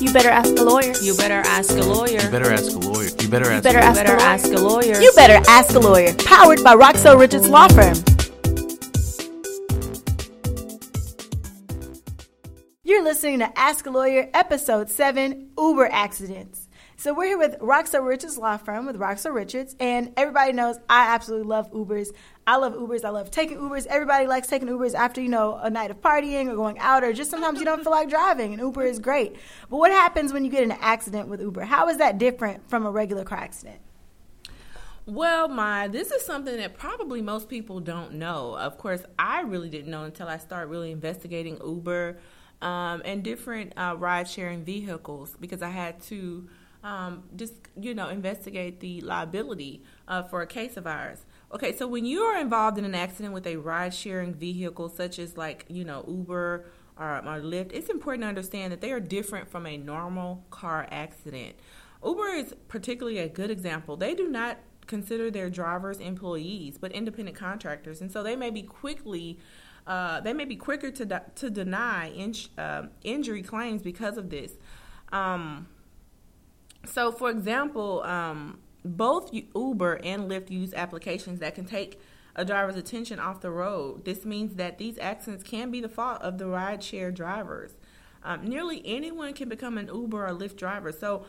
You better ask a lawyer. You better ask a lawyer. You better ask a lawyer. You better ask. better a ask better a lawyer. ask a lawyer. You better ask a lawyer. Powered by Roxell Richards Law Firm. You're listening to Ask a Lawyer, Episode 7 Uber Accidents. So, we're here with Roxell Richards Law Firm with Roxell Richards, and everybody knows I absolutely love Ubers. I love Ubers. I love taking Ubers. Everybody likes taking Ubers after, you know, a night of partying or going out, or just sometimes you don't feel like driving, and Uber is great. But what happens when you get in an accident with Uber? How is that different from a regular car accident? Well, my this is something that probably most people don't know. Of course, I really didn't know until I started really investigating Uber um, and different uh, ride-sharing vehicles because I had to um, just you know investigate the liability uh, for a case of ours. Okay, so when you are involved in an accident with a ride-sharing vehicle, such as like you know Uber or, or Lyft, it's important to understand that they are different from a normal car accident. Uber is particularly a good example. They do not consider their drivers employees, but independent contractors, and so they may be quickly. Uh, they may be quicker to de- to deny in- uh, injury claims because of this. Um, so, for example, um, both Uber and Lyft use applications that can take a driver's attention off the road. This means that these accidents can be the fault of the rideshare drivers. Um, nearly anyone can become an Uber or Lyft driver. So,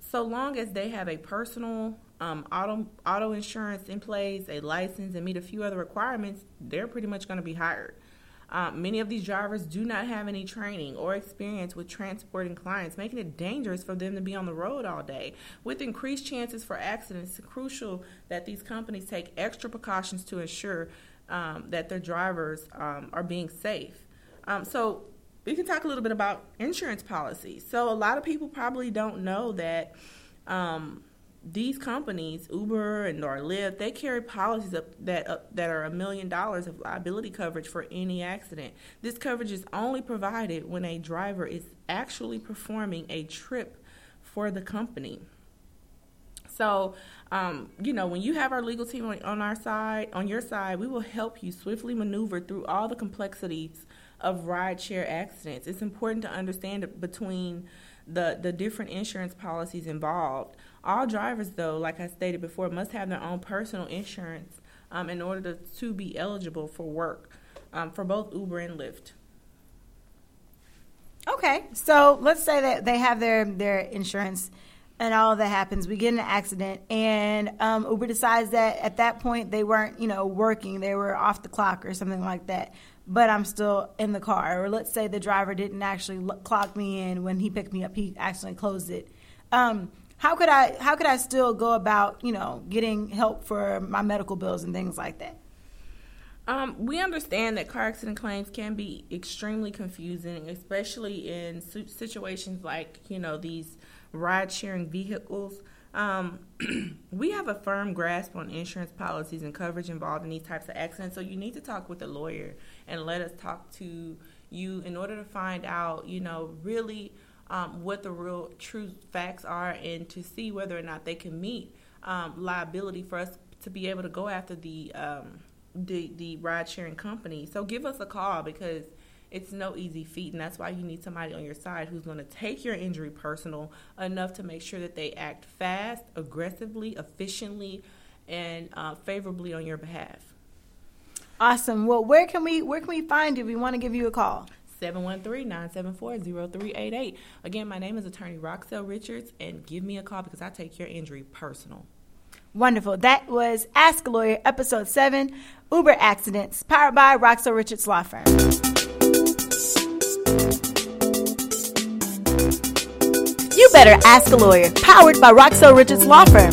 so long as they have a personal um, auto auto insurance in place, a license, and meet a few other requirements, they're pretty much going to be hired. Um, many of these drivers do not have any training or experience with transporting clients, making it dangerous for them to be on the road all day. With increased chances for accidents, it's crucial that these companies take extra precautions to ensure um, that their drivers um, are being safe. Um, so, we can talk a little bit about insurance policies. So, a lot of people probably don't know that um, these companies, Uber and or Lyft, they carry policies up that uh, that are a million dollars of liability coverage for any accident. This coverage is only provided when a driver is actually performing a trip for the company. So, um, you know, when you have our legal team on, on our side, on your side, we will help you swiftly maneuver through all the complexities of rideshare accidents. It's important to understand between the, the different insurance policies involved. All drivers, though, like I stated before, must have their own personal insurance um, in order to, to be eligible for work um, for both Uber and Lyft. Okay, so let's say that they have their their insurance, and all that happens. We get in an accident, and um, Uber decides that at that point they weren't, you know, working; they were off the clock or something like that. But I'm still in the car, or let's say the driver didn't actually lo- clock me in when he picked me up; he accidentally closed it. Um, how could I? How could I still go about, you know, getting help for my medical bills and things like that? Um, we understand that car accident claims can be extremely confusing, especially in situations like you know these ride-sharing vehicles. Um, we have a firm grasp on insurance policies and coverage involved in these types of accidents, so you need to talk with a lawyer and let us talk to you in order to find out, you know, really um, what the real true facts are and to see whether or not they can meet um, liability for us to be able to go after the um, the the ride sharing company. So give us a call because it's no easy feat, and that's why you need somebody on your side who's going to take your injury personal enough to make sure that they act fast, aggressively, efficiently, and uh, favorably on your behalf. Awesome. Well, where can we where can we find you if we want to give you a call? 713-974-0388. Again, my name is attorney Roxell Richards, and give me a call because I take your injury personal. Wonderful. That was Ask a Lawyer, episode seven, Uber accidents, powered by Roxell Richards Law Firm. You better ask a lawyer, powered by Roxell Richards Law Firm.